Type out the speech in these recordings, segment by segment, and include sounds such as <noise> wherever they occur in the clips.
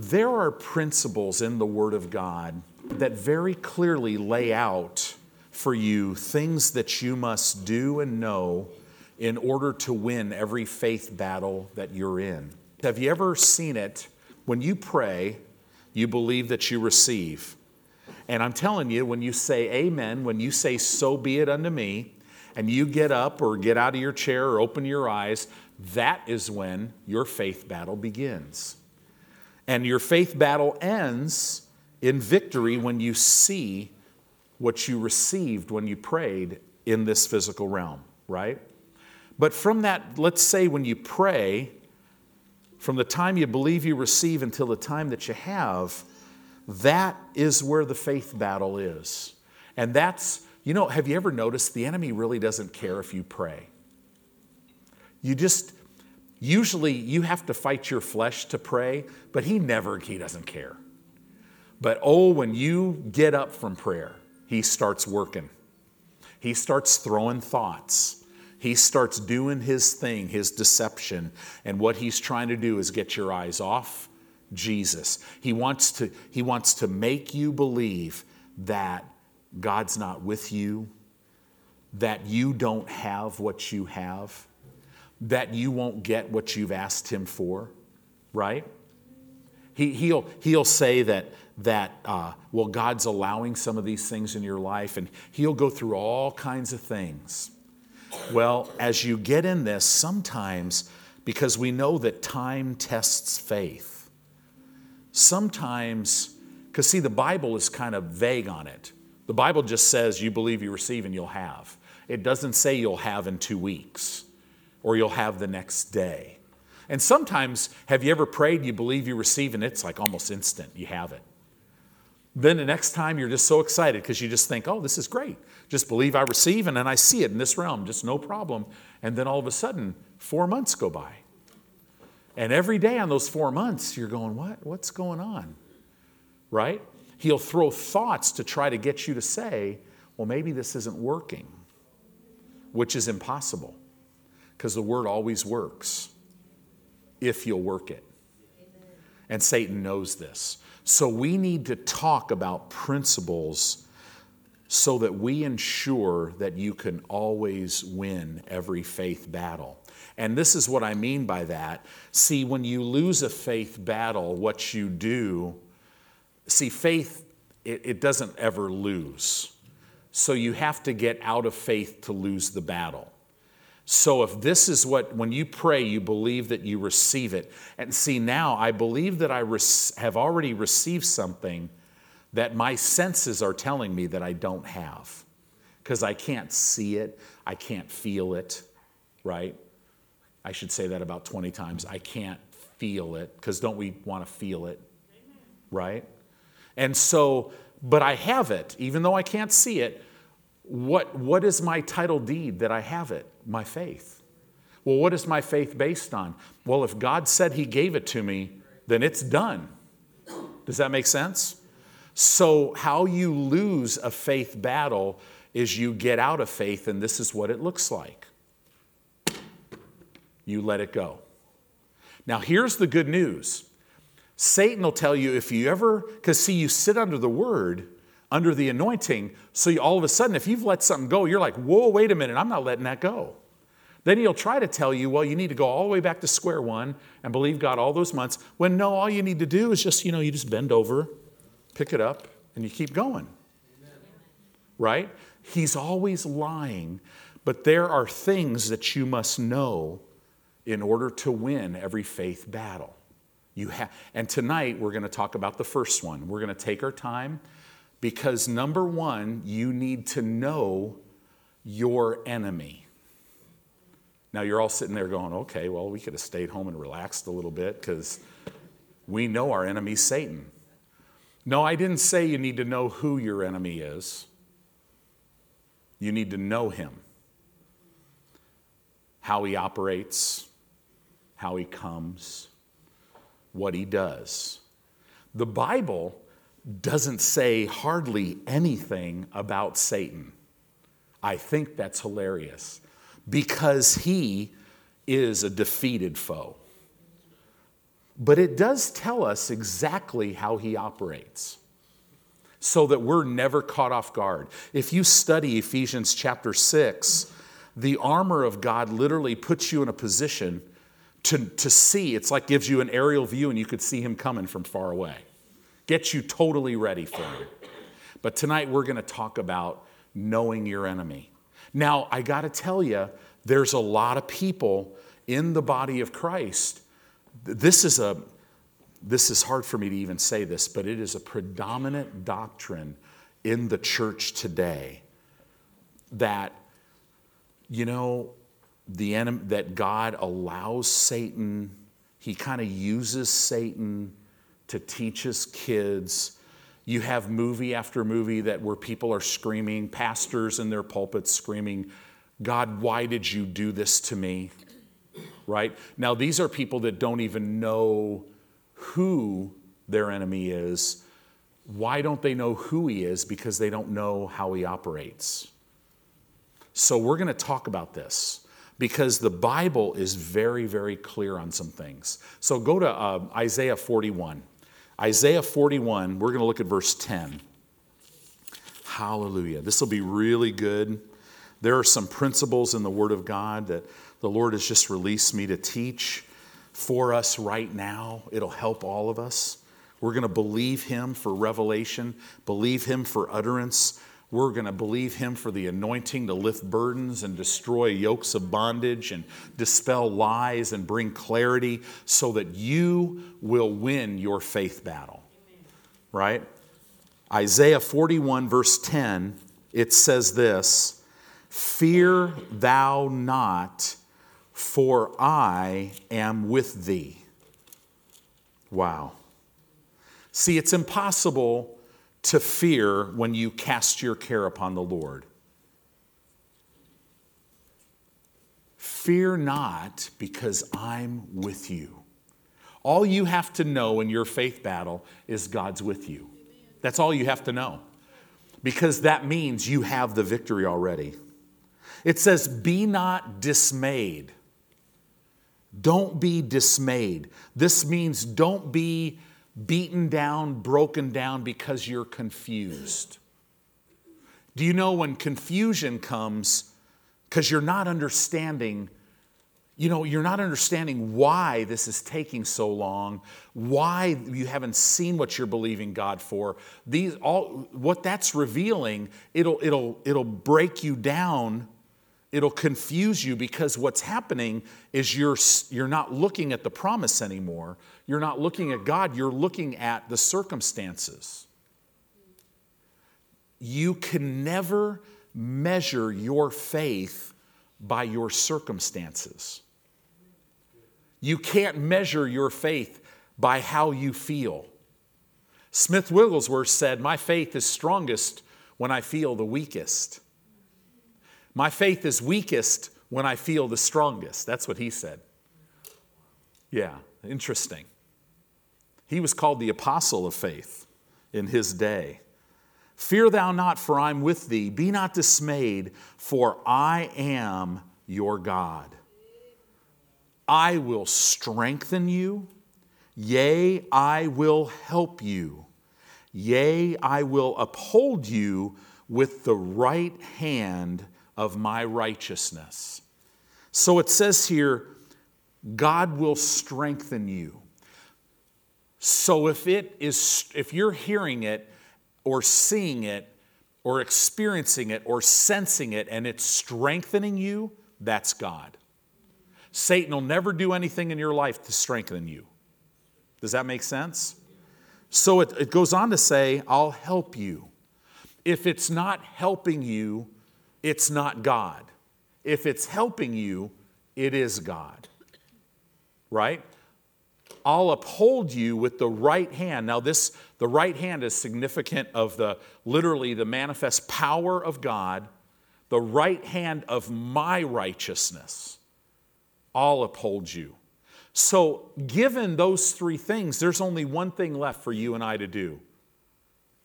There are principles in the Word of God that very clearly lay out for you things that you must do and know in order to win every faith battle that you're in. Have you ever seen it? When you pray, you believe that you receive. And I'm telling you, when you say amen, when you say so be it unto me, and you get up or get out of your chair or open your eyes, that is when your faith battle begins. And your faith battle ends in victory when you see what you received when you prayed in this physical realm, right? But from that, let's say when you pray, from the time you believe you receive until the time that you have, that is where the faith battle is. And that's, you know, have you ever noticed the enemy really doesn't care if you pray? You just, usually you have to fight your flesh to pray, but he never, he doesn't care. But oh, when you get up from prayer, he starts working. He starts throwing thoughts. He starts doing his thing, his deception. And what he's trying to do is get your eyes off Jesus. He wants to, he wants to make you believe that God's not with you, that you don't have what you have, that you won't get what you've asked him for, right? He, he'll, he'll say that, that uh, well, God's allowing some of these things in your life, and He'll go through all kinds of things. Well, as you get in this, sometimes, because we know that time tests faith, sometimes, because see, the Bible is kind of vague on it. The Bible just says you believe you receive and you'll have. It doesn't say you'll have in two weeks or you'll have the next day. And sometimes, have you ever prayed, you believe you receive, and it's like almost instant, you have it. Then the next time you're just so excited because you just think, oh, this is great. Just believe I receive, and then I see it in this realm, just no problem. And then all of a sudden, four months go by. And every day on those four months, you're going, what? What's going on? Right? He'll throw thoughts to try to get you to say, well, maybe this isn't working, which is impossible because the word always works if you'll work it. And Satan knows this. So we need to talk about principles so that we ensure that you can always win every faith battle. And this is what I mean by that. See, when you lose a faith battle, what you do, see, faith, it, it doesn't ever lose. So you have to get out of faith to lose the battle. So, if this is what, when you pray, you believe that you receive it. And see, now I believe that I have already received something that my senses are telling me that I don't have. Because I can't see it, I can't feel it, right? I should say that about 20 times. I can't feel it, because don't we want to feel it, right? And so, but I have it, even though I can't see it. What, what is my title deed that I have it? My faith. Well, what is my faith based on? Well, if God said He gave it to me, then it's done. Does that make sense? So, how you lose a faith battle is you get out of faith, and this is what it looks like you let it go. Now, here's the good news Satan will tell you if you ever, because see, you sit under the word, under the anointing. So you, all of a sudden, if you've let something go, you're like, whoa, wait a minute, I'm not letting that go. Then he'll try to tell you, well, you need to go all the way back to square one and believe God all those months. When no, all you need to do is just, you know, you just bend over, pick it up, and you keep going. Amen. Right? He's always lying, but there are things that you must know in order to win every faith battle. You have, and tonight we're going to talk about the first one. We're going to take our time because number one, you need to know your enemy. Now you're all sitting there going, okay, well, we could have stayed home and relaxed a little bit because we know our enemy, Satan. No, I didn't say you need to know who your enemy is. You need to know him, how he operates, how he comes, what he does. The Bible doesn't say hardly anything about Satan. I think that's hilarious because he is a defeated foe. but it does tell us exactly how he operates so that we're never caught off guard. If you study Ephesians chapter 6, the armor of God literally puts you in a position to, to see. It's like gives you an aerial view and you could see him coming from far away. Gets you totally ready for him. But tonight we're going to talk about knowing your enemy. Now, I got to tell you, there's a lot of people in the body of Christ. This is a this is hard for me to even say this, but it is a predominant doctrine in the church today that you know the enemy that God allows Satan he kind of uses Satan to teach his kids you have movie after movie that where people are screaming pastors in their pulpits screaming God why did you do this to me right? Now, these are people that don't even know who their enemy is. Why don't they know who he is? Because they don't know how he operates. So, we're going to talk about this because the Bible is very, very clear on some things. So, go to uh, Isaiah 41. Isaiah 41, we're going to look at verse 10. Hallelujah. This will be really good. There are some principles in the Word of God that the Lord has just released me to teach for us right now. It'll help all of us. We're going to believe Him for revelation, believe Him for utterance. We're going to believe Him for the anointing to lift burdens and destroy yokes of bondage and dispel lies and bring clarity so that you will win your faith battle. Right? Isaiah 41, verse 10, it says this Fear thou not for I am with thee. Wow. See, it's impossible to fear when you cast your care upon the Lord. Fear not, because I'm with you. All you have to know in your faith battle is God's with you. That's all you have to know. Because that means you have the victory already. It says, Be not dismayed. Don't be dismayed. This means don't be beaten down, broken down because you're confused. Do you know when confusion comes because you're not understanding? You know, you're not understanding why this is taking so long, why you haven't seen what you're believing God for. These all what that's revealing, it'll it'll it'll break you down it'll confuse you because what's happening is you're, you're not looking at the promise anymore. You're not looking at God, you're looking at the circumstances. You can never measure your faith by your circumstances. You can't measure your faith by how you feel. Smith Wigglesworth said, My faith is strongest when I feel the weakest. My faith is weakest when I feel the strongest. That's what he said. Yeah, interesting. He was called the apostle of faith in his day. Fear thou not, for I'm with thee. Be not dismayed, for I am your God. I will strengthen you. Yea, I will help you. Yea, I will uphold you with the right hand of my righteousness. So it says here, God will strengthen you. So if it is if you're hearing it or seeing it or experiencing it or sensing it and it's strengthening you, that's God. Satan will never do anything in your life to strengthen you. Does that make sense? So it, it goes on to say, I'll help you. If it's not helping you, it's not God. If it's helping you, it is God. Right? I'll uphold you with the right hand. Now, this, the right hand is significant of the literally the manifest power of God, the right hand of my righteousness. I'll uphold you. So, given those three things, there's only one thing left for you and I to do,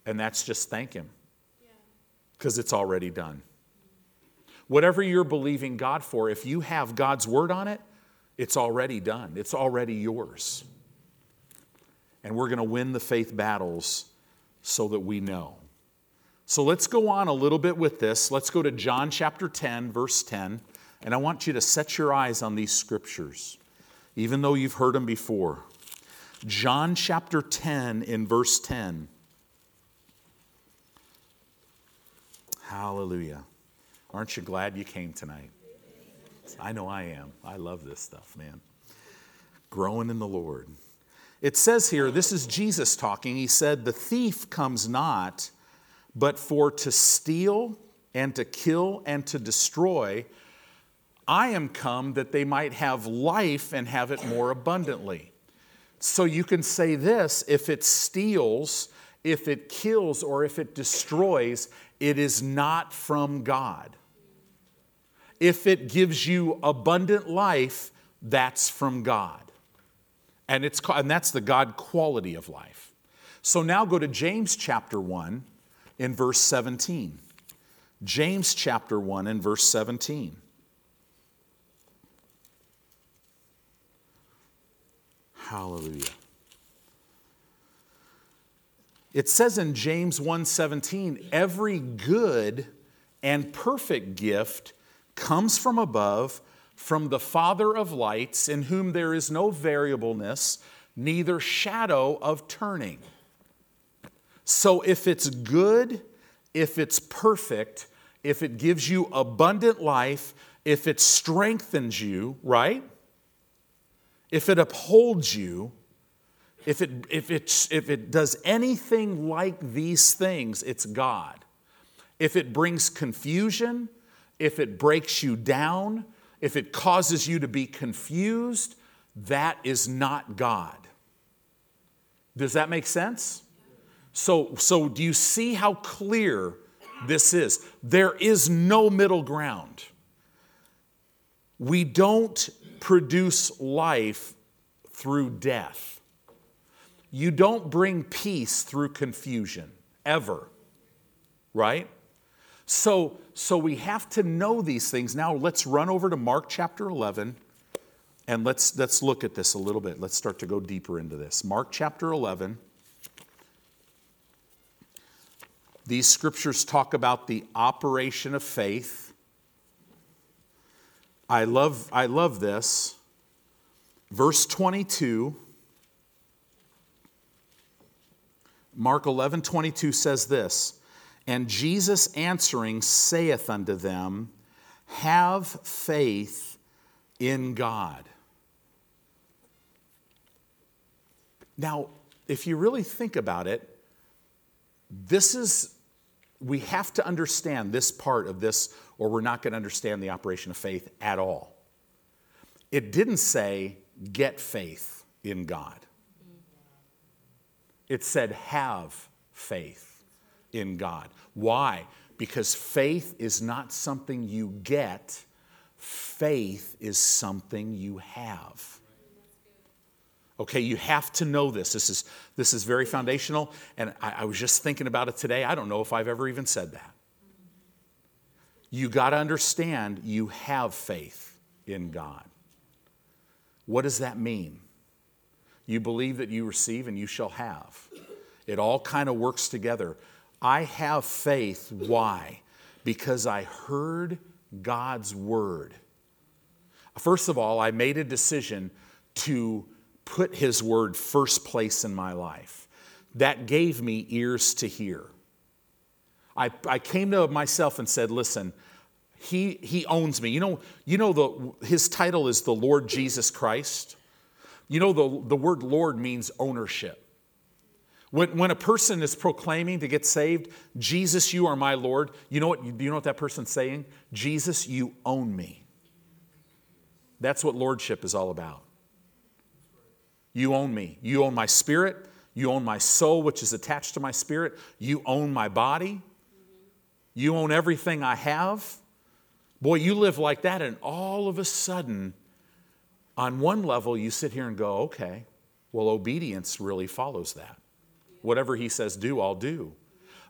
and that's just thank Him because it's already done. Whatever you're believing God for, if you have God's word on it, it's already done. It's already yours. and we're going to win the faith battles so that we know. So let's go on a little bit with this. Let's go to John chapter 10, verse 10, and I want you to set your eyes on these scriptures, even though you've heard them before. John chapter 10, in verse 10. Hallelujah. Aren't you glad you came tonight? I know I am. I love this stuff, man. Growing in the Lord. It says here, this is Jesus talking. He said, The thief comes not but for to steal and to kill and to destroy. I am come that they might have life and have it more abundantly. So you can say this if it steals, if it kills, or if it destroys, it is not from God. If it gives you abundant life, that's from God. And, it's, and that's the God quality of life. So now go to James chapter 1 in verse 17. James chapter 1 and verse 17. Hallelujah. It says in James 1:17, every good and perfect gift comes from above, from the Father of lights, in whom there is no variableness, neither shadow of turning. So if it's good, if it's perfect, if it gives you abundant life, if it strengthens you, right? If it upholds you, if it, if, it, if it does anything like these things, it's God. If it brings confusion, if it breaks you down, if it causes you to be confused, that is not God. Does that make sense? So, so do you see how clear this is? There is no middle ground. We don't produce life through death. You don't bring peace through confusion, ever. Right? So, so we have to know these things. Now let's run over to Mark chapter 11 and let's, let's look at this a little bit. Let's start to go deeper into this. Mark chapter 11. These scriptures talk about the operation of faith. I love, I love this. Verse 22, Mark 11 22 says this And Jesus answering saith unto them, Have faith in God. Now, if you really think about it, this is, we have to understand this part of this, or we're not going to understand the operation of faith at all. It didn't say, get faith in God, it said, have faith in God. Why? Because faith is not something you get, faith is something you have. Okay, you have to know this. This is, this is very foundational. And I, I was just thinking about it today. I don't know if I've ever even said that. You got to understand you have faith in God. What does that mean? You believe that you receive and you shall have. It all kind of works together. I have faith. Why? Because I heard God's word. First of all, I made a decision to put His word first place in my life. That gave me ears to hear. I, I came to myself and said, listen, he, he owns me. You know, you know the, his title is the Lord Jesus Christ. You know, the, the word Lord means ownership. When, when a person is proclaiming to get saved, Jesus, you are my Lord, you know, what, you know what that person's saying? Jesus, you own me. That's what lordship is all about. You own me. You own my spirit. You own my soul, which is attached to my spirit. You own my body. You own everything I have. Boy, you live like that, and all of a sudden, on one level, you sit here and go, okay, well, obedience really follows that. Whatever he says do, I'll do.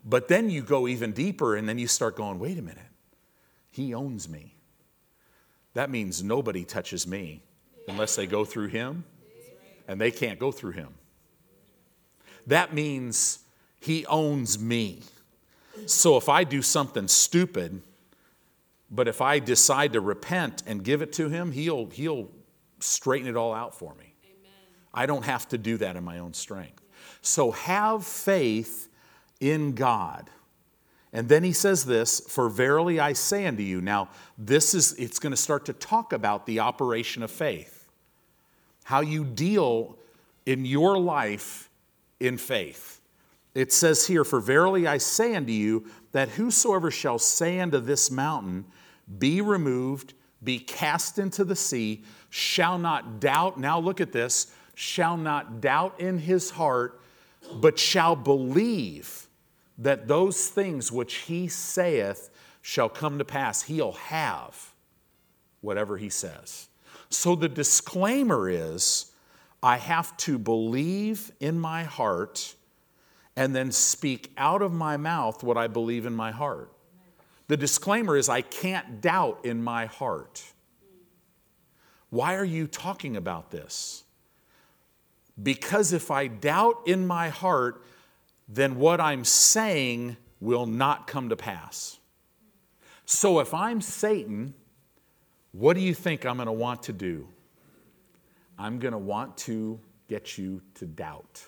But then you go even deeper, and then you start going, wait a minute, he owns me. That means nobody touches me unless they go through him and they can't go through him. that means he owns me. So if I do something stupid, but if I decide to repent and give it to him, he'll, he'll straighten it all out for me. Amen. I don't have to do that in my own strength. So have faith in God. And then he says this, for verily I say unto you. Now, this is, it's going to start to talk about the operation of faith, how you deal in your life in faith. It says here, For verily I say unto you, that whosoever shall say unto this mountain, Be removed, be cast into the sea, shall not doubt, now look at this, shall not doubt in his heart, but shall believe that those things which he saith shall come to pass. He'll have whatever he says. So the disclaimer is I have to believe in my heart and then speak out of my mouth what I believe in my heart. The disclaimer is I can't doubt in my heart. Why are you talking about this? Because if I doubt in my heart, then what I'm saying will not come to pass. So if I'm Satan, what do you think I'm going to want to do? I'm going to want to get you to doubt.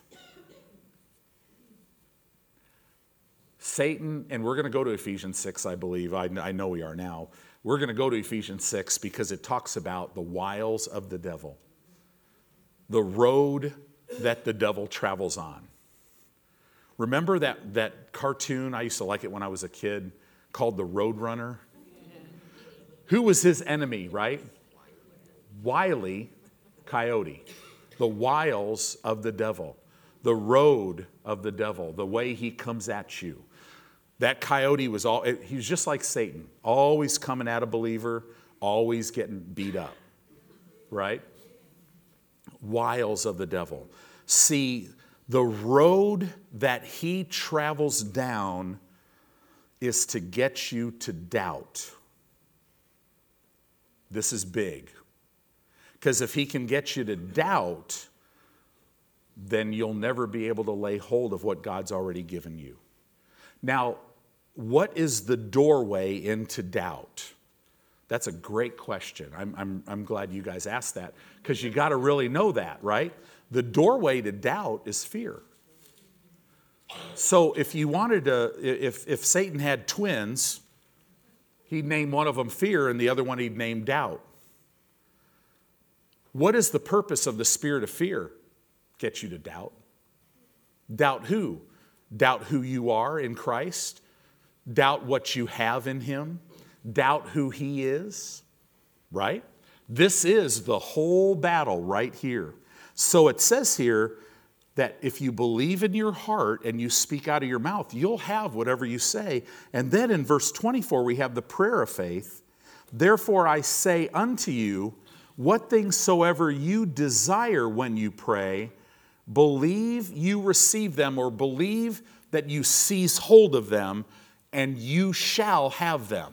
Satan, and we're going to go to Ephesians 6, I believe. I, I know we are now. We're going to go to Ephesians 6 because it talks about the wiles of the devil, the road that the devil travels on. Remember that, that cartoon? I used to like it when I was a kid called The Road Runner? Who was his enemy, right? Wiley coyote, the wiles of the devil, the road of the devil, the way he comes at you. That coyote was all, he was just like Satan, always coming at a believer, always getting beat up, right? Wiles of the devil. See, the road that he travels down is to get you to doubt. This is big. Because if he can get you to doubt, then you'll never be able to lay hold of what God's already given you. Now, what is the doorway into doubt? That's a great question. I'm, I'm, I'm glad you guys asked that because you got to really know that, right? The doorway to doubt is fear. So if you wanted to, if, if Satan had twins, he'd name one of them fear and the other one he'd name doubt. What is the purpose of the spirit of fear? Get you to doubt. Doubt who? Doubt who you are in Christ. Doubt what you have in Him. Doubt who He is, right? This is the whole battle right here. So it says here that if you believe in your heart and you speak out of your mouth, you'll have whatever you say. And then in verse 24, we have the prayer of faith. Therefore, I say unto you, what things soever you desire when you pray, believe you receive them or believe that you seize hold of them, and you shall have them.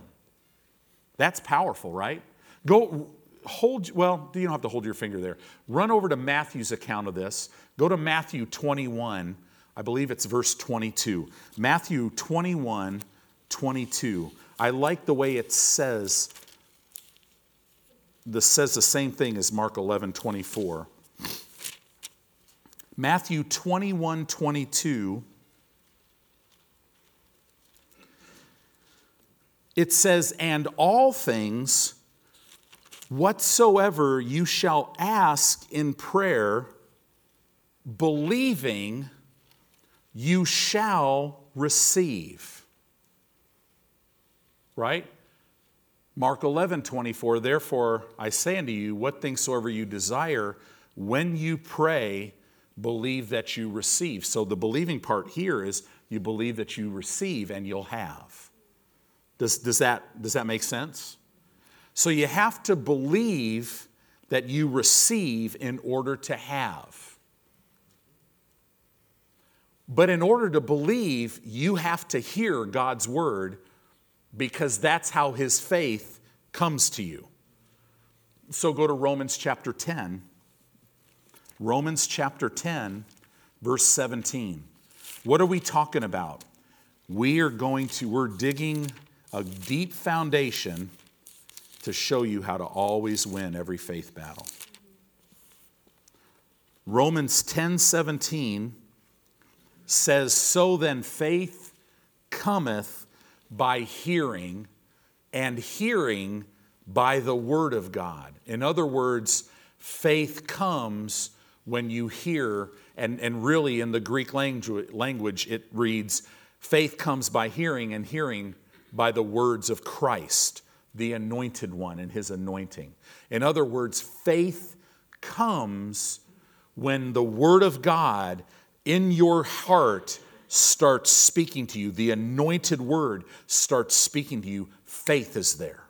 That's powerful, right? Go hold, well, you don't have to hold your finger there. Run over to Matthew's account of this. Go to Matthew 21. I believe it's verse 22. Matthew 21, 22. I like the way it says this says the same thing as Mark 11 24. Matthew 21 22. It says, And all things whatsoever you shall ask in prayer, believing, you shall receive. Right? Mark 11, 24, therefore I say unto you, what things soever you desire, when you pray, believe that you receive. So the believing part here is you believe that you receive and you'll have. Does, does, that, does that make sense? So you have to believe that you receive in order to have. But in order to believe, you have to hear God's word because that's how his faith comes to you. So go to Romans chapter 10. Romans chapter 10, verse 17. What are we talking about? We are going to, we're digging a deep foundation to show you how to always win every faith battle. Romans 10 17 says, So then faith cometh by hearing, and hearing by the word of God. In other words, faith comes when you hear, and, and really in the Greek language, it reads, faith comes by hearing, and hearing by the words of Christ, the anointed one, and his anointing. In other words, faith comes when the word of God in your heart starts speaking to you, the anointed word starts speaking to you, faith is there.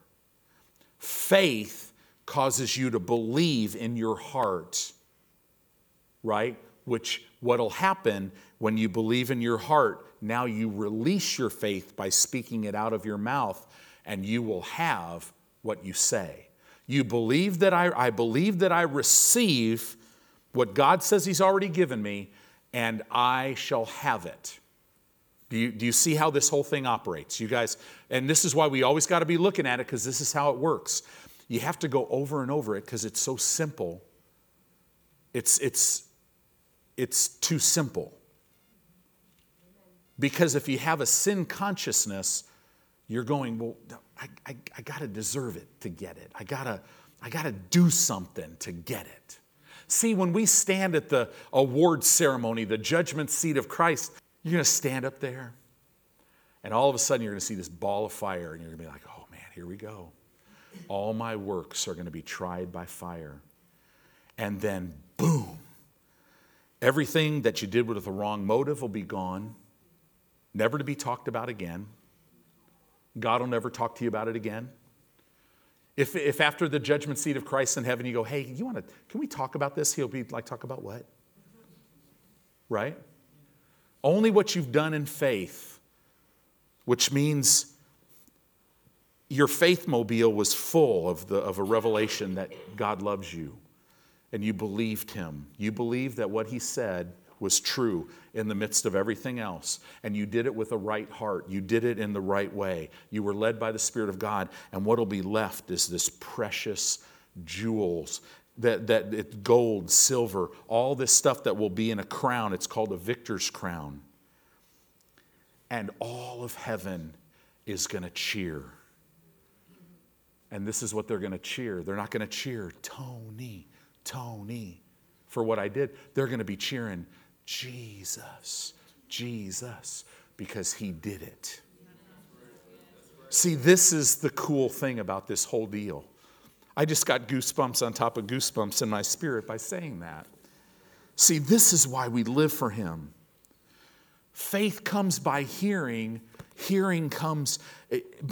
Faith causes you to believe in your heart, right? Which what'll happen when you believe in your heart, now you release your faith by speaking it out of your mouth, and you will have what you say. You believe that I, I believe that I receive what God says He's already given me, and I shall have it. Do you, do you see how this whole thing operates? You guys, and this is why we always got to be looking at it because this is how it works. You have to go over and over it because it's so simple. It's, it's, it's too simple. Because if you have a sin consciousness, you're going, well, I, I, I got to deserve it to get it. I got to I got to do something to get it. See, when we stand at the award ceremony, the judgment seat of Christ, you're going to stand up there, and all of a sudden you're going to see this ball of fire, and you're going to be like, oh man, here we go. All my works are going to be tried by fire. And then, boom, everything that you did with the wrong motive will be gone, never to be talked about again. God will never talk to you about it again. If, if after the judgment seat of Christ in heaven you go, hey, you want to, can we talk about this? He'll be like, talk about what? Right? Only what you've done in faith, which means your faith mobile was full of, the, of a revelation that God loves you and you believed him. You believed that what he said was true in the midst of everything else. And you did it with a right heart. You did it in the right way. You were led by the Spirit of God. And what'll be left is this precious jewels that, that it, gold, silver, all this stuff that will be in a crown. It's called a victor's crown. And all of heaven is going to cheer. And this is what they're going to cheer. They're not going to cheer, Tony, Tony, for what I did. They're going to be cheering, Jesus, Jesus, because he did it. See, this is the cool thing about this whole deal. I just got goosebumps on top of goosebumps in my spirit by saying that. See, this is why we live for him. Faith comes by hearing, hearing comes,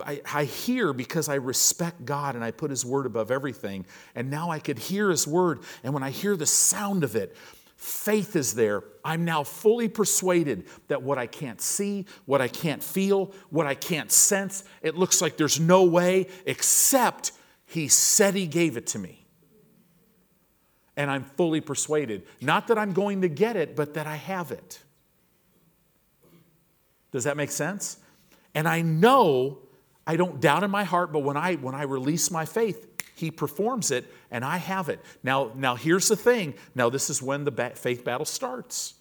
I, I, hear because I respect God and I put His word above everything. And now I could hear His word. And when I hear the sound of it, Faith is there. I'm now fully persuaded that what I can't see, what I can't feel, what I can't sense, it looks like there's no way except He said He gave it to me. And I'm fully persuaded. Not that I'm going to get it, but that I have it. Does that make sense? And I know, I don't doubt in my heart, but when I when I release my faith, he performs it, and I have it. Now, now here's the thing. Now, this is when the faith battle starts.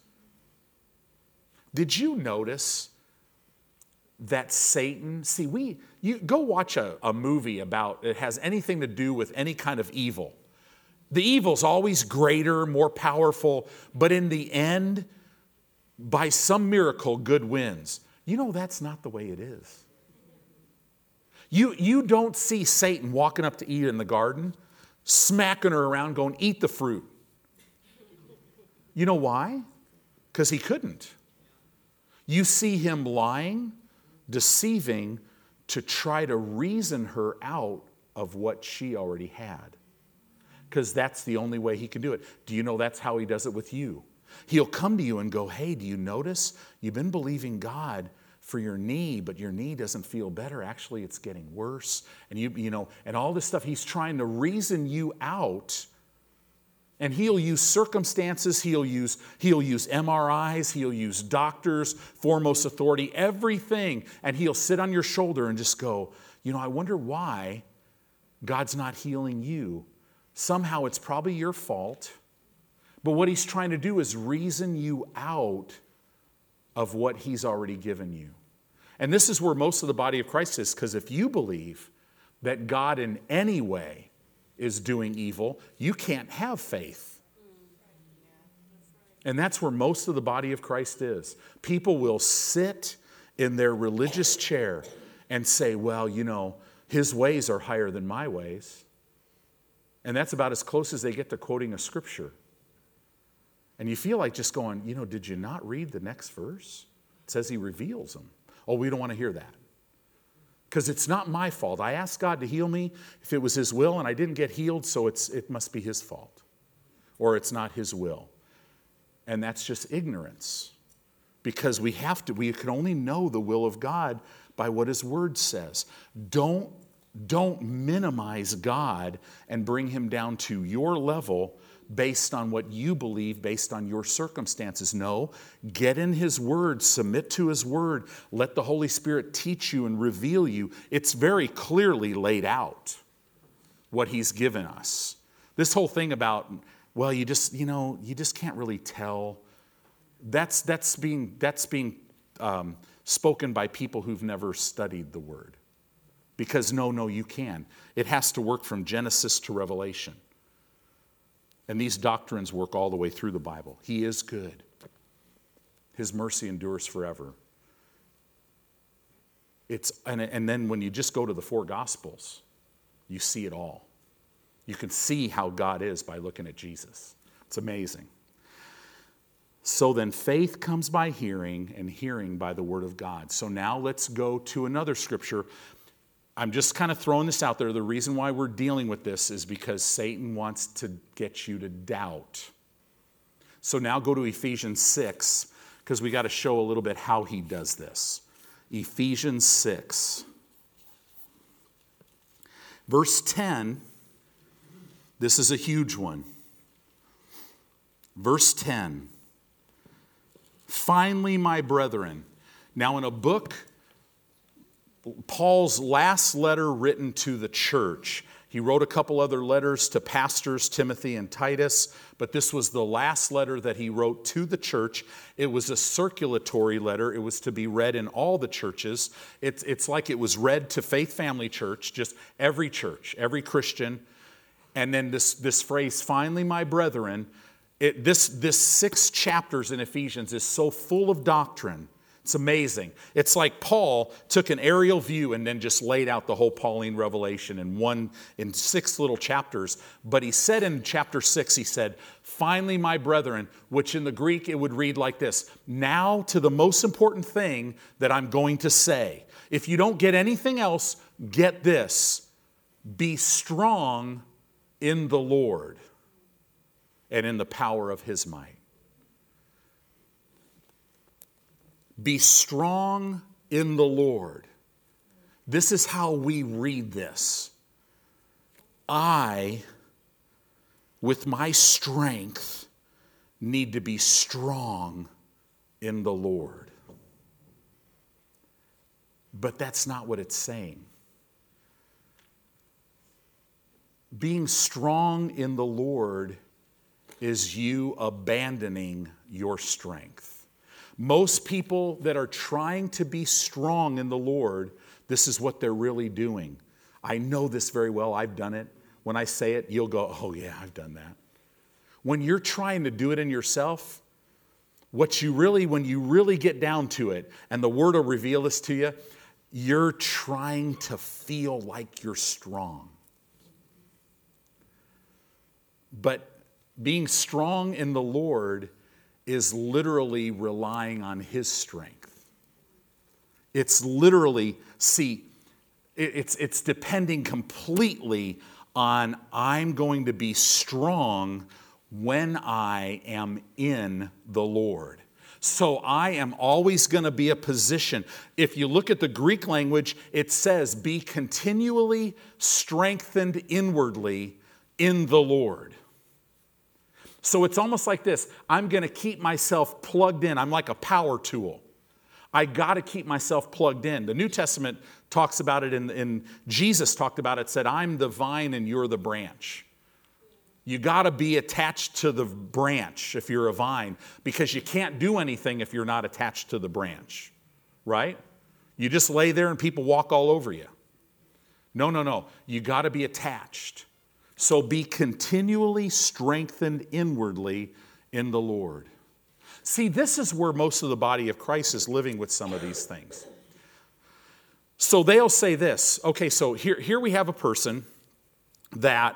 Did you notice that Satan, see, we, you go watch a, a movie about it has anything to do with any kind of evil. The evil's always greater, more powerful, but in the end, by some miracle, good wins. You know, that's not the way it is. You, you don't see Satan walking up to Eve in the garden, smacking her around, going, Eat the fruit. You know why? Because he couldn't. You see him lying, deceiving to try to reason her out of what she already had. Because that's the only way he can do it. Do you know that's how he does it with you? He'll come to you and go, Hey, do you notice you've been believing God for your knee, but your knee doesn't feel better. Actually, it's getting worse. And you, you know, and all this stuff, he's trying to reason you out. And he'll use circumstances, he'll use, he'll use MRIs, he'll use doctors, foremost authority, everything. And he'll sit on your shoulder and just go, You know, I wonder why God's not healing you. Somehow it's probably your fault. But what he's trying to do is reason you out of what he's already given you. And this is where most of the body of Christ is, because if you believe that God in any way is doing evil, you can't have faith. And that's where most of the body of Christ is. People will sit in their religious chair and say, well, you know, his ways are higher than my ways. And that's about as close as they get to quoting a scripture. And you feel like just going, you know, did you not read the next verse? It says he reveals them. Oh, we don't want to hear that. Because it's not my fault. I asked God to heal me if it was his will and I didn't get healed, so it's, it must be his fault. Or it's not his will. And that's just ignorance. Because we have to, we can only know the will of God by what his word says. Don't, don't minimize God and bring him down to your level based on what you believe, based on your circumstances. No, get in His Word, submit to His Word, let the Holy Spirit teach you and reveal you. It's very clearly laid out what He's given us. This whole thing about, well, you just, you know, you just can't really tell. That's, that's being, that's being um, spoken by people who've never studied the Word. Because no, no, you can. It has to work from Genesis to Revelation. And these doctrines work all the way through the Bible. He is good, His mercy endures forever. It's, and, and then when you just go to the four Gospels, you see it all. You can see how God is by looking at Jesus. It's amazing. So then faith comes by hearing, and hearing by the word of God. So now let's go to another scripture I'm just kind of throwing this out there. The reason why we're dealing with this is because Satan wants to get you to doubt. So now go to Ephesians 6, because we got to show a little bit how he does this. Ephesians 6, verse 10. This is a huge one. Verse 10. Finally, my brethren. Now, in a book Paul's last letter written to the church. He wrote a couple other letters to pastors, Timothy and Titus, but this was the last letter that he wrote to the church. It was a circulatory letter. It was to be read in all the churches. It's, it's like it was read to Faith Family Church, just every church, every Christian. And then this, this phrase, finally, my brethren, it, this, this six chapters in Ephesians is so full of doctrine it's amazing. It's like Paul took an aerial view and then just laid out the whole Pauline revelation in one in six little chapters. But he said in chapter 6 he said, "Finally my brethren," which in the Greek it would read like this, "Now to the most important thing that I'm going to say. If you don't get anything else, get this. Be strong in the Lord and in the power of his might." Be strong in the Lord. This is how we read this. I, with my strength, need to be strong in the Lord. But that's not what it's saying. Being strong in the Lord is you abandoning your strength. Most people that are trying to be strong in the Lord, this is what they're really doing. I know this very well. I've done it. When I say it, you'll go, oh, yeah, I've done that. When you're trying to do it in yourself, what you really, when you really get down to it, and the word will reveal this to you, you're trying to feel like you're strong. But being strong in the Lord is literally relying on his strength. It's literally, see, it's, it's depending completely on I'm going to be strong when I am in the Lord. So I am always going to be a position. If you look at the Greek language, it says, be continually strengthened inwardly in the Lord. So it's almost like this I'm going to keep myself plugged in. I'm like a power tool. I got to keep myself plugged in. The New Testament talks about it, and Jesus talked about it, said, I'm the vine and you're the branch. You got to be attached to the branch if you're a vine because you can't do anything if you're not attached to the branch, right? You just lay there and people walk all over you. No, no, no. You got to be attached. So be continually strengthened inwardly in the Lord. See, this is where most of the body of Christ is living with some of these things. So they'll say this okay, so here, here we have a person that,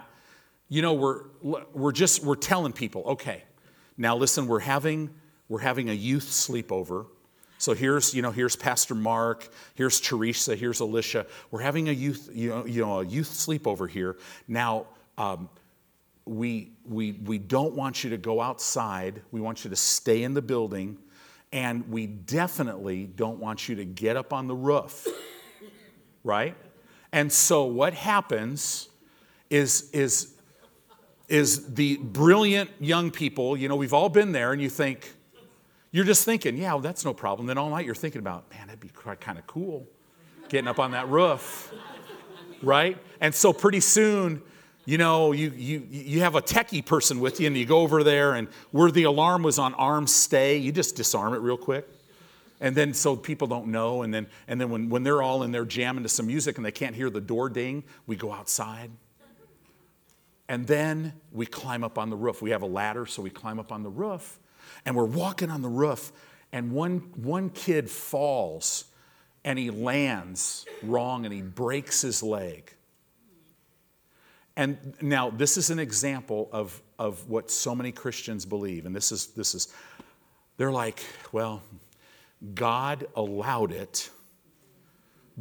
you know, we're, we're just, we're telling people, okay, now listen, we're having, we're having a youth sleepover. So here's, you know, here's Pastor Mark, here's Teresa, here's Alicia. We're having a youth, you know, you know a youth sleepover here. Now, um, we, we, we don't want you to go outside. We want you to stay in the building. And we definitely don't want you to get up on the roof, <coughs> right? And so what happens is, is, is the brilliant young people, you know, we've all been there, and you think, you're just thinking, yeah, well, that's no problem. Then all night you're thinking about, man, that'd be kind of cool getting up on that roof, <laughs> right? And so pretty soon, you know, you, you, you have a techie person with you and you go over there and where the alarm was on arm stay, you just disarm it real quick. And then so people don't know. And then, and then when, when they're all in there jamming to some music and they can't hear the door ding, we go outside. And then we climb up on the roof. We have a ladder, so we climb up on the roof. And we're walking on the roof, and one, one kid falls and he lands wrong and he breaks his leg. And now, this is an example of, of what so many Christians believe. And this is, this is, they're like, well, God allowed it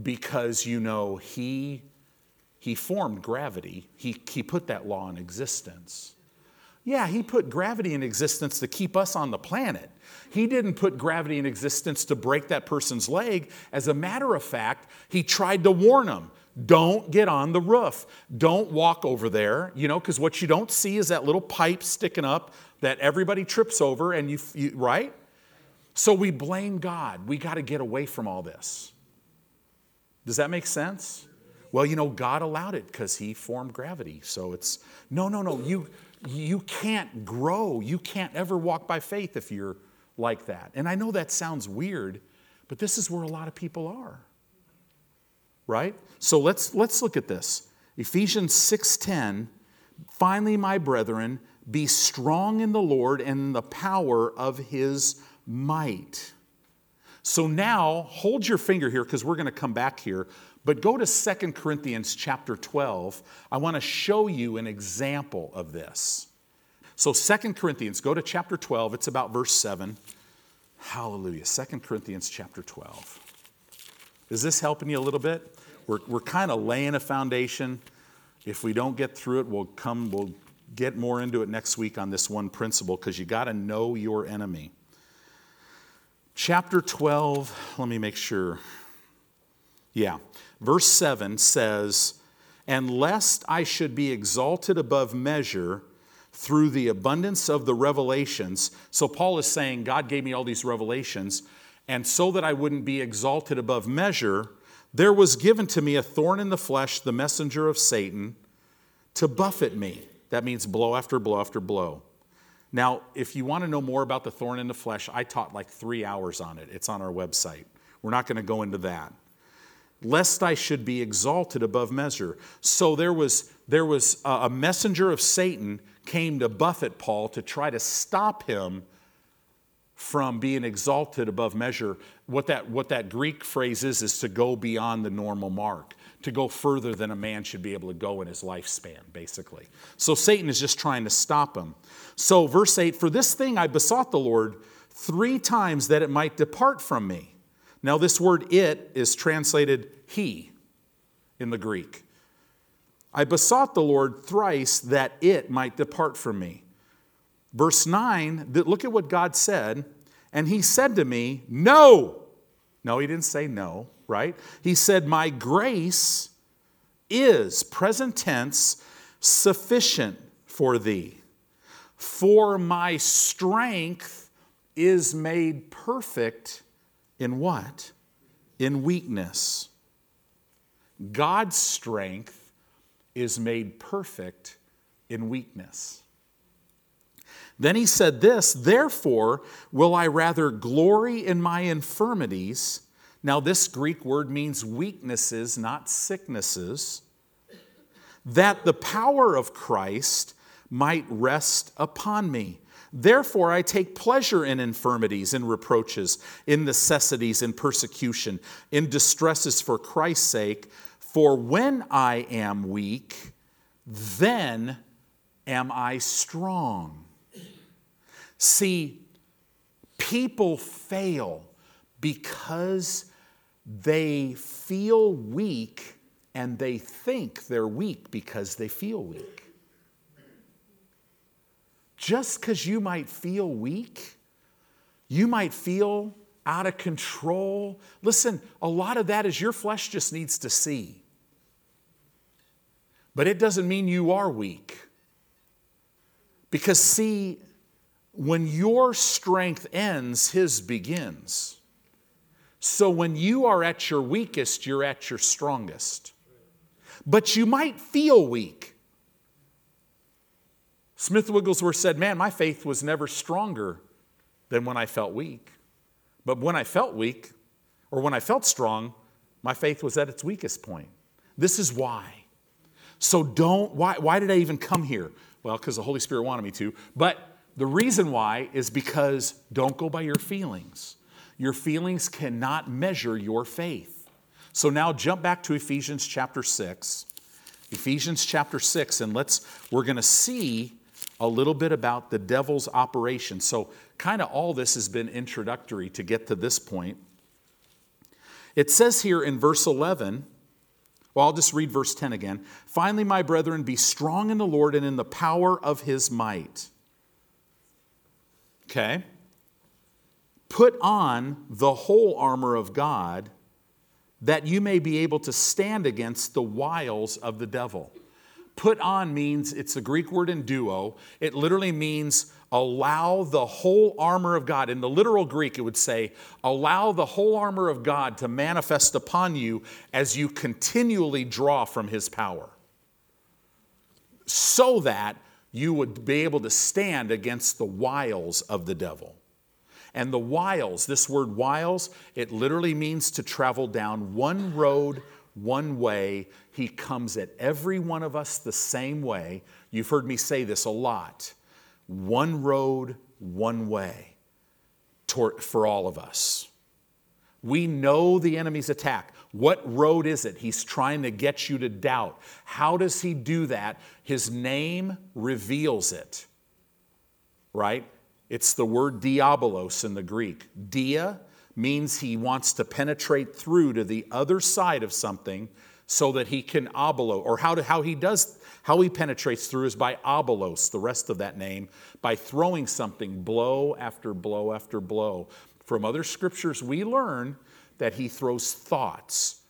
because, you know, He, he formed gravity, he, he put that law in existence. Yeah, He put gravity in existence to keep us on the planet. He didn't put gravity in existence to break that person's leg. As a matter of fact, He tried to warn them don't get on the roof. Don't walk over there, you know, because what you don't see is that little pipe sticking up that everybody trips over, and you, you right? So we blame God. We got to get away from all this. Does that make sense? Well, you know, God allowed it because He formed gravity. So it's no, no, no. You you can't grow. You can't ever walk by faith if you're like that. And I know that sounds weird, but this is where a lot of people are right? So let's, let's look at this. Ephesians 6:10, finally, my brethren, be strong in the Lord and the power of his might. So now, hold your finger here because we're going to come back here, but go to Second Corinthians chapter 12. I want to show you an example of this. So Second Corinthians, go to chapter 12. It's about verse 7. Hallelujah. Second Corinthians chapter 12. Is this helping you a little bit? We're, we're kind of laying a foundation. If we don't get through it, we'll come, we'll get more into it next week on this one principle because you got to know your enemy. Chapter 12, let me make sure. Yeah. Verse 7 says, And lest I should be exalted above measure through the abundance of the revelations. So Paul is saying, God gave me all these revelations, and so that I wouldn't be exalted above measure, there was given to me a thorn in the flesh, the messenger of Satan, to buffet me. That means blow after blow after blow. Now, if you want to know more about the thorn in the flesh, I taught like three hours on it. It's on our website. We're not going to go into that. Lest I should be exalted above measure. So there was, there was uh, a messenger of Satan came to buffet Paul to try to stop him from being exalted above measure. What that, what that Greek phrase is, is to go beyond the normal mark, to go further than a man should be able to go in his lifespan, basically. So Satan is just trying to stop him. So, verse 8 For this thing I besought the Lord three times that it might depart from me. Now, this word it is translated he in the Greek. I besought the Lord thrice that it might depart from me. Verse 9, look at what God said. And he said to me, No. No, he didn't say no, right? He said, My grace is, present tense, sufficient for thee. For my strength is made perfect in what? In weakness. God's strength is made perfect in weakness. Then he said this, therefore will I rather glory in my infirmities. Now, this Greek word means weaknesses, not sicknesses, that the power of Christ might rest upon me. Therefore, I take pleasure in infirmities, in reproaches, in necessities, in persecution, in distresses for Christ's sake. For when I am weak, then am I strong. See, people fail because they feel weak and they think they're weak because they feel weak. Just because you might feel weak, you might feel out of control. Listen, a lot of that is your flesh just needs to see. But it doesn't mean you are weak. Because, see, when your strength ends, his begins. So when you are at your weakest, you're at your strongest. But you might feel weak. Smith Wigglesworth said, Man, my faith was never stronger than when I felt weak. But when I felt weak, or when I felt strong, my faith was at its weakest point. This is why. So don't, why, why did I even come here? Well, because the Holy Spirit wanted me to. But the reason why is because don't go by your feelings. Your feelings cannot measure your faith. So now jump back to Ephesians chapter 6. Ephesians chapter 6, and let's, we're going to see a little bit about the devil's operation. So, kind of all this has been introductory to get to this point. It says here in verse 11, well, I'll just read verse 10 again. Finally, my brethren, be strong in the Lord and in the power of his might. Okay? Put on the whole armor of God that you may be able to stand against the wiles of the devil. Put on means, it's the Greek word enduo. It literally means allow the whole armor of God. In the literal Greek, it would say, allow the whole armor of God to manifest upon you as you continually draw from his power. So that you would be able to stand against the wiles of the devil. And the wiles, this word wiles, it literally means to travel down one road one way. He comes at every one of us the same way. You've heard me say this a lot one road, one way for all of us. We know the enemy's attack. What road is it? He's trying to get you to doubt. How does he do that? His name reveals it, right? It's the word diabolos in the Greek. Dia means he wants to penetrate through to the other side of something so that he can obolo, or how, to, how he does, how he penetrates through is by obolos, the rest of that name, by throwing something blow after blow after blow. From other scriptures, we learn that he throws thoughts,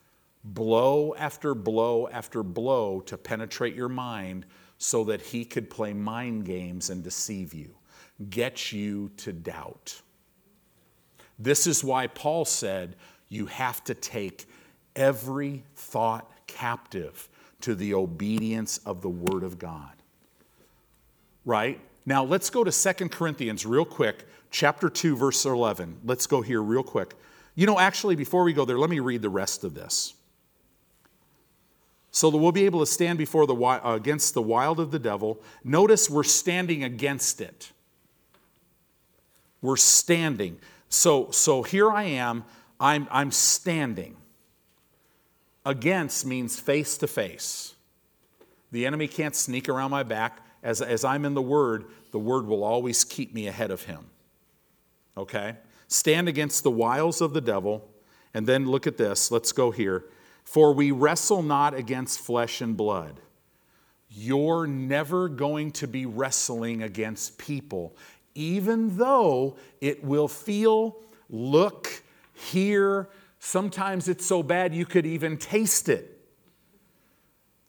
blow after blow after blow, to penetrate your mind so that he could play mind games and deceive you, get you to doubt. This is why Paul said you have to take every thought captive to the obedience of the Word of God. Right? Now let's go to Second Corinthians real quick, chapter 2, verse 11. Let's go here real quick. You know, actually, before we go there, let me read the rest of this. So that we'll be able to stand before the against the wild of the devil. Notice we're standing against it. We're standing. So, so here I am, I'm, I'm standing. Against means face to face. The enemy can't sneak around my back. As, as I'm in the Word, the Word will always keep me ahead of him. Okay? Stand against the wiles of the devil. And then look at this. Let's go here. For we wrestle not against flesh and blood. You're never going to be wrestling against people even though it will feel, look, hear, sometimes it's so bad you could even taste it.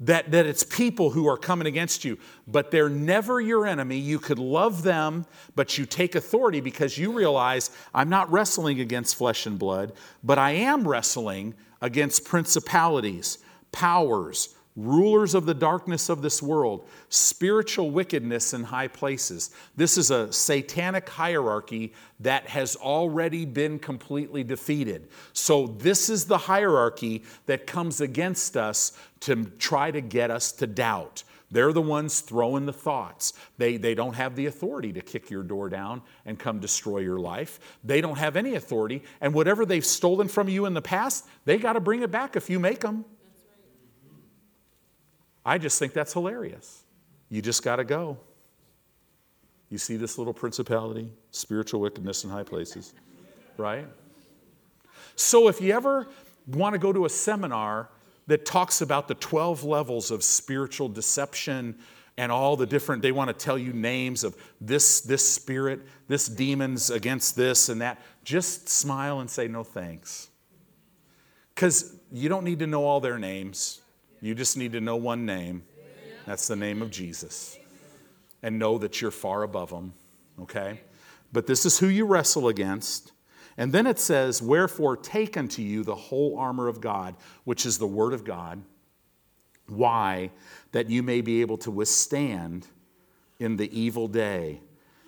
That, that it's people who are coming against you, but they're never your enemy. You could love them, but you take authority because you realize I'm not wrestling against flesh and blood, but I am wrestling against principalities, powers, rulers of the darkness of this world, spiritual wickedness in high places. This is a satanic hierarchy that has already been completely defeated. So, this is the hierarchy that comes against us to try to get us to doubt. They're the ones throwing the thoughts. They, they don't have the authority to kick your door down and come destroy your life. They don't have any authority. And whatever they've stolen from you in the past, they got to bring it back if you make them. I just think that's hilarious. You just got to go. You see this little principality, spiritual wickedness in high places, right? So if you ever want to go to a seminar that talks about the 12 levels of spiritual deception and all the different they want to tell you names of this this spirit this demons against this and that just smile and say no thanks because you don't need to know all their names you just need to know one name. That's the name of Jesus. And know that you're far above them, okay? But this is who you wrestle against. And then it says, Wherefore take unto you the whole armor of God, which is the Word of God. Why? That you may be able to withstand in the evil day.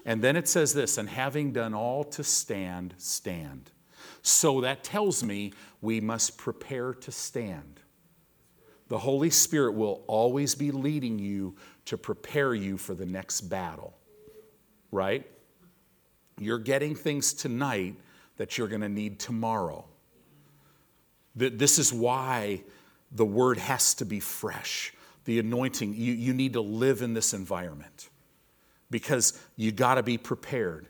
And then it says this, and having done all to stand, stand. So that tells me we must prepare to stand. The Holy Spirit will always be leading you to prepare you for the next battle, right? You're getting things tonight that you're going to need tomorrow. This is why the word has to be fresh. The anointing, you, you need to live in this environment because you got to be prepared.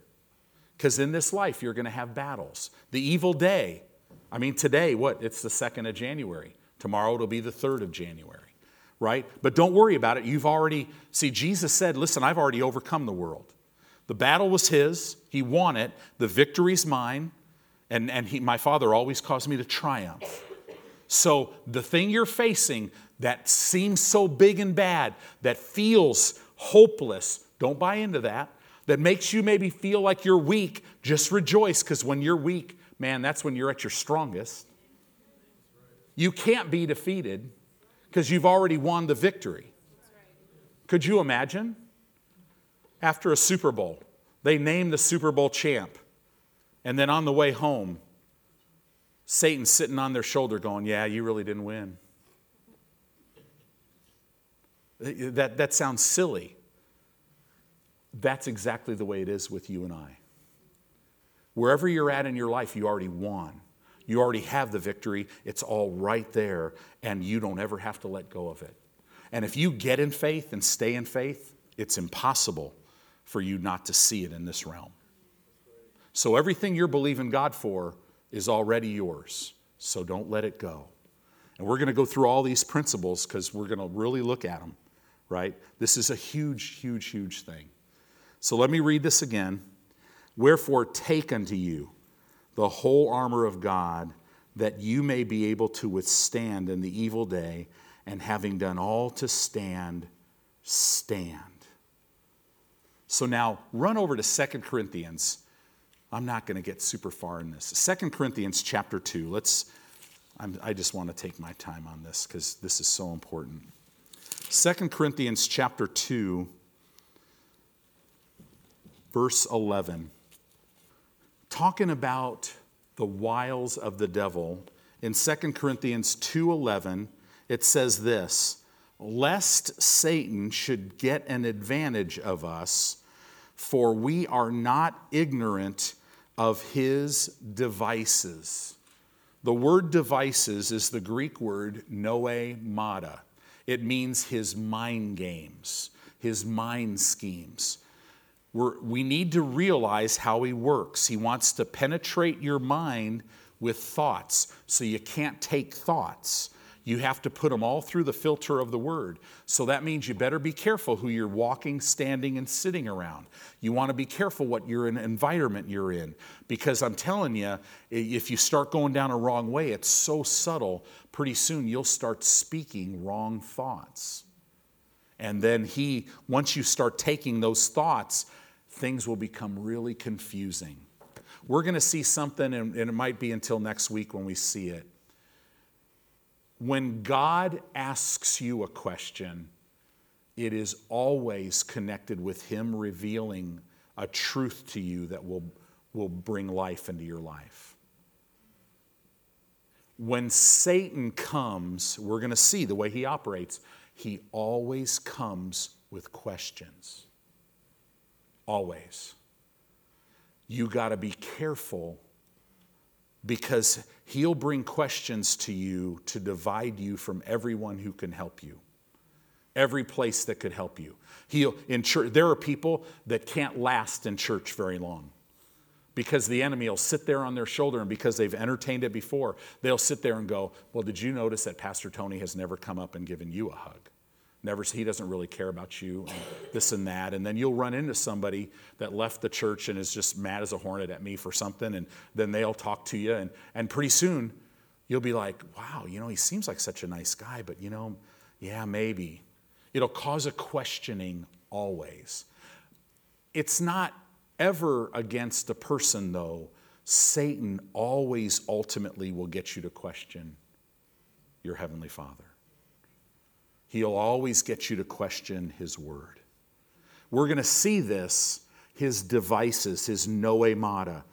Because in this life, you're going to have battles. The evil day, I mean, today, what? It's the 2nd of January. Tomorrow it'll be the 3rd of January, right? But don't worry about it. You've already, see, Jesus said, Listen, I've already overcome the world. The battle was his, he won it, the victory's mine, and, and he, my Father always caused me to triumph. So the thing you're facing that seems so big and bad, that feels hopeless, don't buy into that. That makes you maybe feel like you're weak, just rejoice because when you're weak, man, that's when you're at your strongest. You can't be defeated because you've already won the victory. Could you imagine? After a Super Bowl, they name the Super Bowl champ, and then on the way home, Satan's sitting on their shoulder going, Yeah, you really didn't win. That, that sounds silly. That's exactly the way it is with you and I. Wherever you're at in your life, you already won. You already have the victory. It's all right there, and you don't ever have to let go of it. And if you get in faith and stay in faith, it's impossible for you not to see it in this realm. So everything you're believing God for is already yours. So don't let it go. And we're going to go through all these principles because we're going to really look at them, right? This is a huge, huge, huge thing. So let me read this again. Wherefore, take unto you the whole armor of God, that you may be able to withstand in the evil day, and having done all to stand, stand. So now run over to Second Corinthians. I'm not going to get super far in this. Second Corinthians chapter 2. Let's I'm, i just want to take my time on this because this is so important. Second Corinthians chapter 2 verse 11 talking about the wiles of the devil, in 2 Corinthians 2:11, it says this, lest Satan should get an advantage of us, for we are not ignorant of his devices. The word devices is the Greek word noemata. It means his mind games, his mind schemes. We're, we need to realize how he works. He wants to penetrate your mind with thoughts, so you can't take thoughts. You have to put them all through the filter of the word. So that means you better be careful who you're walking, standing, and sitting around. You want to be careful what you're in environment you're in. Because I'm telling you, if you start going down a wrong way, it's so subtle, pretty soon you'll start speaking wrong thoughts. And then he, once you start taking those thoughts, things will become really confusing. We're going to see something, and it might be until next week when we see it when God asks you a question, it is always connected with Him revealing a truth to you that will, will bring life into your life. When Satan comes, we're going to see the way he operates, he always comes with questions. Always. You got to be careful because he'll bring questions to you to divide you from everyone who can help you every place that could help you he'll in church there are people that can't last in church very long because the enemy will sit there on their shoulder and because they've entertained it before they'll sit there and go well did you notice that pastor tony has never come up and given you a hug? Never he doesn't really care about you and this and that. And then you'll run into somebody that left the church and is just mad as a hornet at me for something and then they'll talk to you and, and pretty soon you'll be like wow you know he seems like such a nice guy but you know yeah maybe. It'll cause a questioning always. It's not ever against a person though satan always ultimately will get you to question your heavenly father He'll always get you to question his word. We're going to see this, his devices, his noemata.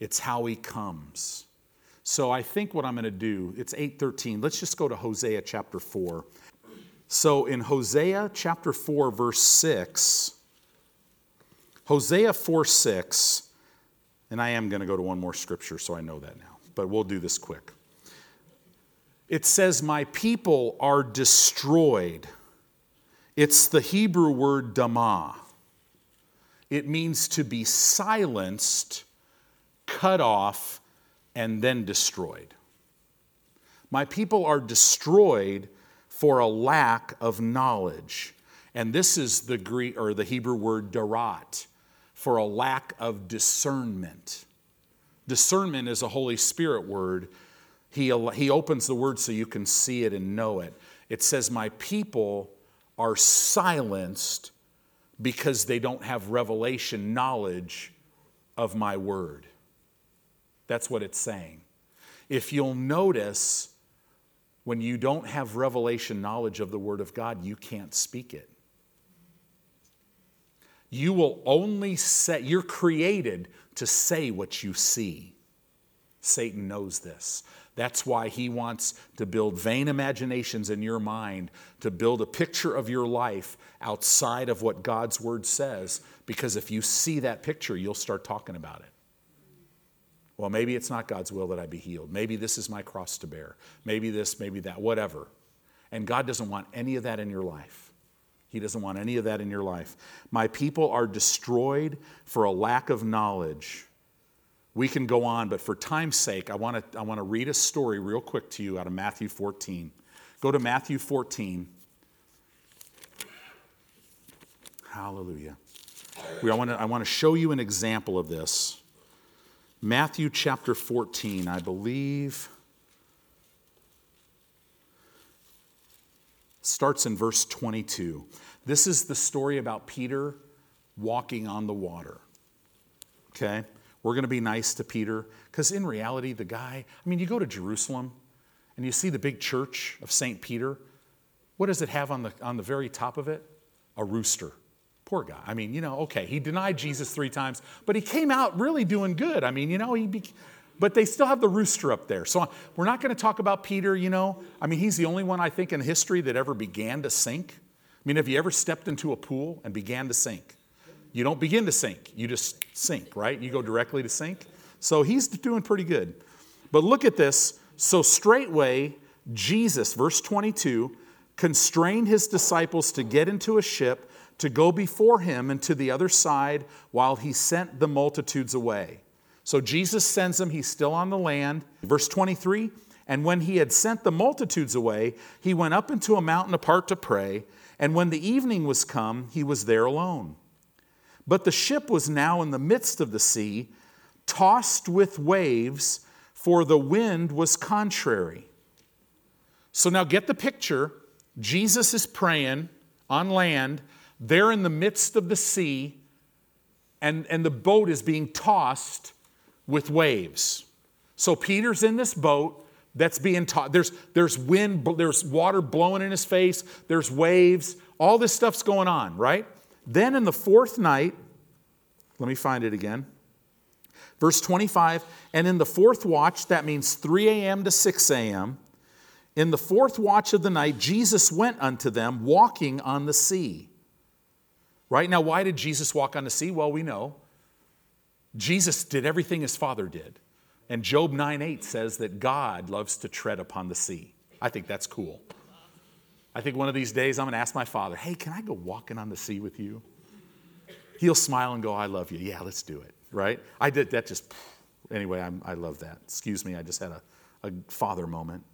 It's how he comes. So I think what I'm going to do, it's 8:13. Let's just go to Hosea chapter 4. So in Hosea chapter 4 verse 6, Hosea 4 6, and I am going to go to one more scripture so I know that now, but we'll do this quick it says, My people are destroyed. It's the Hebrew word damah. It means to be silenced, cut off, and then destroyed. My people are destroyed for a lack of knowledge. And this is the Greek or the Hebrew word darat, for a lack of discernment. Discernment is a Holy Spirit word he, he opens the word so you can see it and know it. It says, My people are silenced because they don't have revelation knowledge of my word. That's what it's saying. If you'll notice, when you don't have revelation knowledge of the word of God, you can't speak it. You will only say, you're created to say what you see. Satan knows this. That's why he wants to build vain imaginations in your mind, to build a picture of your life outside of what God's word says, because if you see that picture, you'll start talking about it. Well, maybe it's not God's will that I be healed. Maybe this is my cross to bear. Maybe this, maybe that, whatever. And God doesn't want any of that in your life. He doesn't want any of that in your life. My people are destroyed for a lack of knowledge. We can go on, but for time's sake, I want to I want to read a story real quick to you out of Matthew 14. Go to Matthew 14. Hallelujah. We, I, want to, I want to show you an example of this. Matthew chapter 14, I believe, starts in verse 22. This is the story about Peter walking on the water. Okay? We're going to be nice to Peter. Because in reality, the guy, I mean, you go to Jerusalem and you see the big church of St. Peter. What does it have on the, on the very top of it? A rooster. Poor guy. I mean, you know, okay, he denied Jesus three times, but he came out really doing good. I mean, you know, he, be, but they still have the rooster up there. So we're not going to talk about Peter, you know. I mean, he's the only one I think in history that ever began to sink. I mean, have you ever stepped into a pool and began to sink? You don't begin to sink, you just sink, right? You go directly to sink. So he's doing pretty good. But look at this. So straightway, Jesus, verse 22, constrained his disciples to get into a ship to go before him and to the other side while he sent the multitudes away. So Jesus sends them, he's still on the land. Verse 23, And when he had sent the multitudes away, he went up into a mountain apart to pray. And when the evening was come, he was there alone. But the ship was now in the midst of the sea, tossed with waves, for the wind was contrary. So now get the picture. Jesus is praying on land. They're in the midst of the sea, and, and the boat is being tossed with waves. So Peter's in this boat that's being taught. There's, there's wind, there's water blowing in his face, there's waves, all this stuff's going on, right? Then in the fourth night, let me find it again. Verse 25, and in the fourth watch, that means 3 a.m. to 6 a.m., in the fourth watch of the night, Jesus went unto them walking on the sea. Right now, why did Jesus walk on the sea? Well, we know. Jesus did everything his Father did. And Job 9 8 says that God loves to tread upon the sea. I think that's cool. I think one of these days I'm going to ask my father, hey, can I go walking on the sea with you? He'll smile and go, I love you. Yeah, let's do it, right? I did that just, anyway, I'm, i love that. Excuse me, I just had a, a father moment.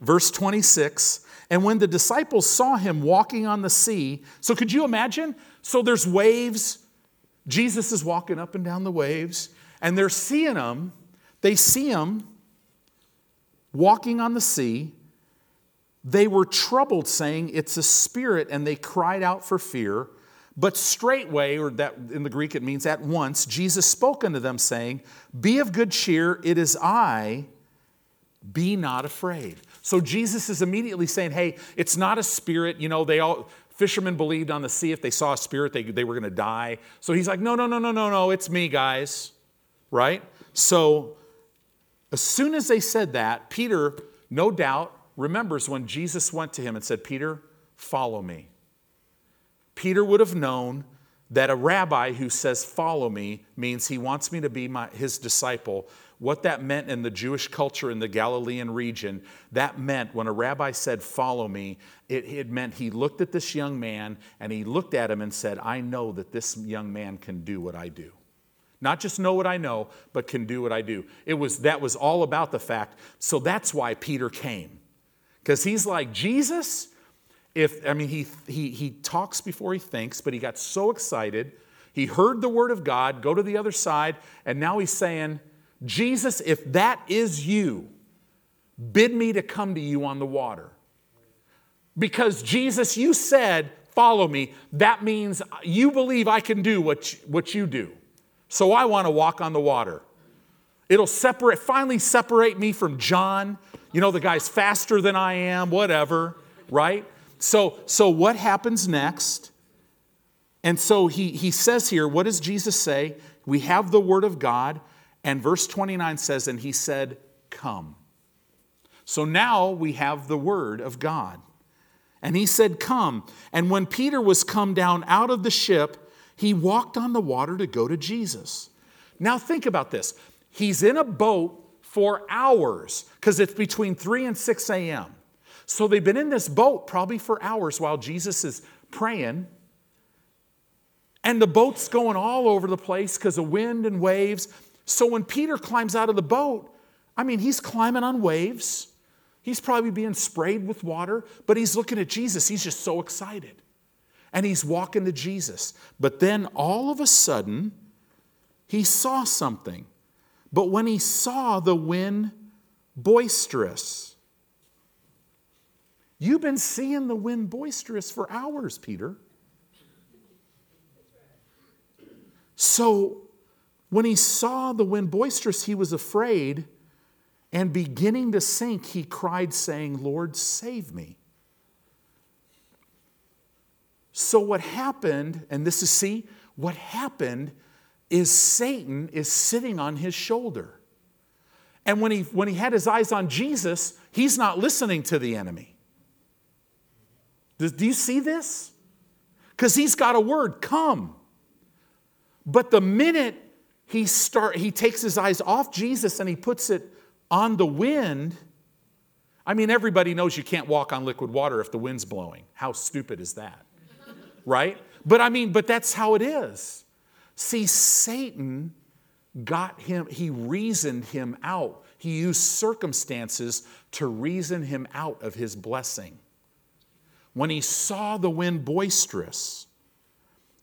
Verse 26 And when the disciples saw him walking on the sea, so could you imagine? So there's waves. Jesus is walking up and down the waves, and they're seeing him. They see him walking on the sea. They were troubled, saying, It's a spirit, and they cried out for fear. But straightway, or that in the Greek it means at once, Jesus spoke unto them, saying, Be of good cheer, it is I, be not afraid. So Jesus is immediately saying, Hey, it's not a spirit. You know, they all, fishermen believed on the sea if they saw a spirit, they, they were going to die. So he's like, No, no, no, no, no, no, it's me, guys. Right? So as soon as they said that, Peter, no doubt, remembers when Jesus went to him and said, Peter, follow me. Peter would have known that a rabbi who says, Follow me, means he wants me to be my, his disciple. What that meant in the Jewish culture in the Galilean region, that meant when a rabbi said, Follow me, it, it meant he looked at this young man and he looked at him and said, I know that this young man can do what I do. Not just know what I know, but can do what I do. It was that was all about the fact. So that's why Peter came. Because he's like, Jesus, if I mean he, he he talks before he thinks, but he got so excited. He heard the word of God, go to the other side, and now he's saying, Jesus, if that is you, bid me to come to you on the water. Because Jesus, you said, follow me. That means you believe I can do what, what you do. So I want to walk on the water. It'll separate, finally separate me from John. You know, the guy's faster than I am, whatever, right? So, so what happens next? And so he, he says here, what does Jesus say? We have the word of God, and verse 29 says, and he said, Come. So now we have the word of God. And he said, Come. And when Peter was come down out of the ship, he walked on the water to go to Jesus. Now think about this. He's in a boat for hours because it's between 3 and 6 a.m. So they've been in this boat probably for hours while Jesus is praying. And the boat's going all over the place because of wind and waves. So when Peter climbs out of the boat, I mean, he's climbing on waves. He's probably being sprayed with water, but he's looking at Jesus. He's just so excited. And he's walking to Jesus. But then all of a sudden, he saw something. But when he saw the wind boisterous, You've been seeing the wind boisterous for hours, Peter. So when he saw the wind boisterous, he was afraid, and beginning to sink, he cried, saying, Lord, save me. So what happened, and this is, see, what happened is Satan is sitting on his shoulder. And when he, when he had his eyes on Jesus, he's not listening to the enemy. Do you see this? Because he's got a word, come. But the minute he start he takes his eyes off Jesus and he puts it on the wind, I mean everybody knows you can't walk on liquid water if the wind's blowing. How stupid is that? <laughs> right? But I mean, but that's how it is. See, Satan got him, he reasoned him out. He used circumstances to reason him out of his blessing. When he saw the wind boisterous,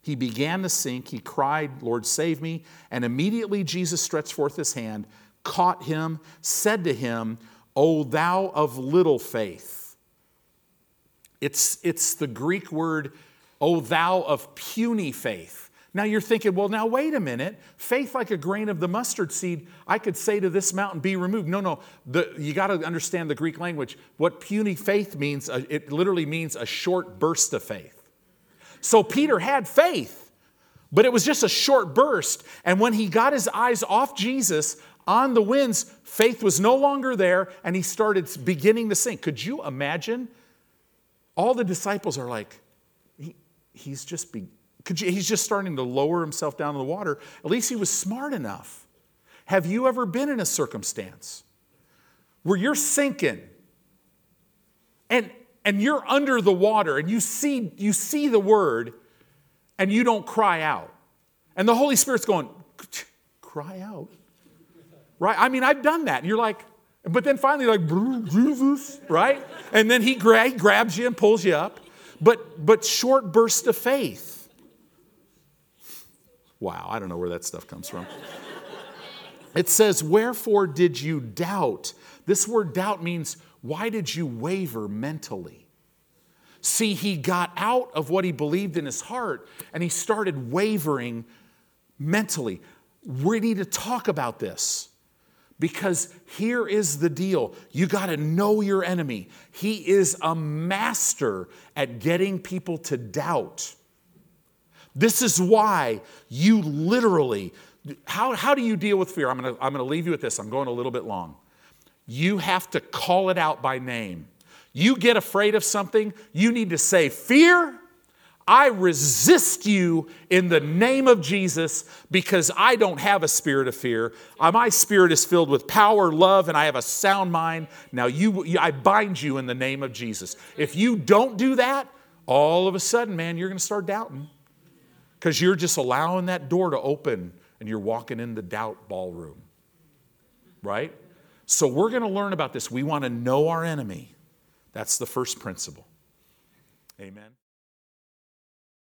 he began to sink. He cried, Lord, save me. And immediately Jesus stretched forth his hand, caught him, said to him, O thou of little faith. It's, it's the Greek word, O thou of puny faith. Now you're thinking, well, now wait a minute. Faith like a grain of the mustard seed, I could say to this mountain, be removed. No, no. The, you got to understand the Greek language. What puny faith means, uh, it literally means a short burst of faith. So Peter had faith, but it was just a short burst. And when he got his eyes off Jesus on the winds, faith was no longer there and he started beginning to sink. Could you imagine? All the disciples are like, he, he's just be, you, he's just starting to lower himself down in the water. At least he was smart enough. Have you ever been in a circumstance where you're sinking and and you're under the water and you see, you see the word and you don't cry out. And the Holy Spirit's going, cry out. Right? I mean, I've done that. And you're like, but then finally, like, Jesus, right? And then he, gra- grabs you and pulls you up. But, but short burst of faith. Wow, I don't know where that stuff comes from. It says, Wherefore did you doubt? This word doubt means why did you waver mentally? See, he got out of what he believed in his heart and he started wavering mentally. We need to talk about this because here is the deal you got to know your enemy. He is a master at getting people to doubt. This is why you literally, how, how do you deal with fear? I'm gonna, I'm gonna leave you with this. I'm going a little bit long you have to call it out by name. You get afraid of something, you need to say, Fear, I resist you in the name of Jesus because I don't have a spirit of fear. Uh, my spirit is filled with power, love, and I have a sound mind. Now, you, I bind you in the name of Jesus. If you don't do that, all of a sudden, man, you're going to start doubting because you're just allowing that door to open and you're walking in the doubt ballroom, right? So we're going to learn about this. We want to know our enemy. That's the first principle. Amen.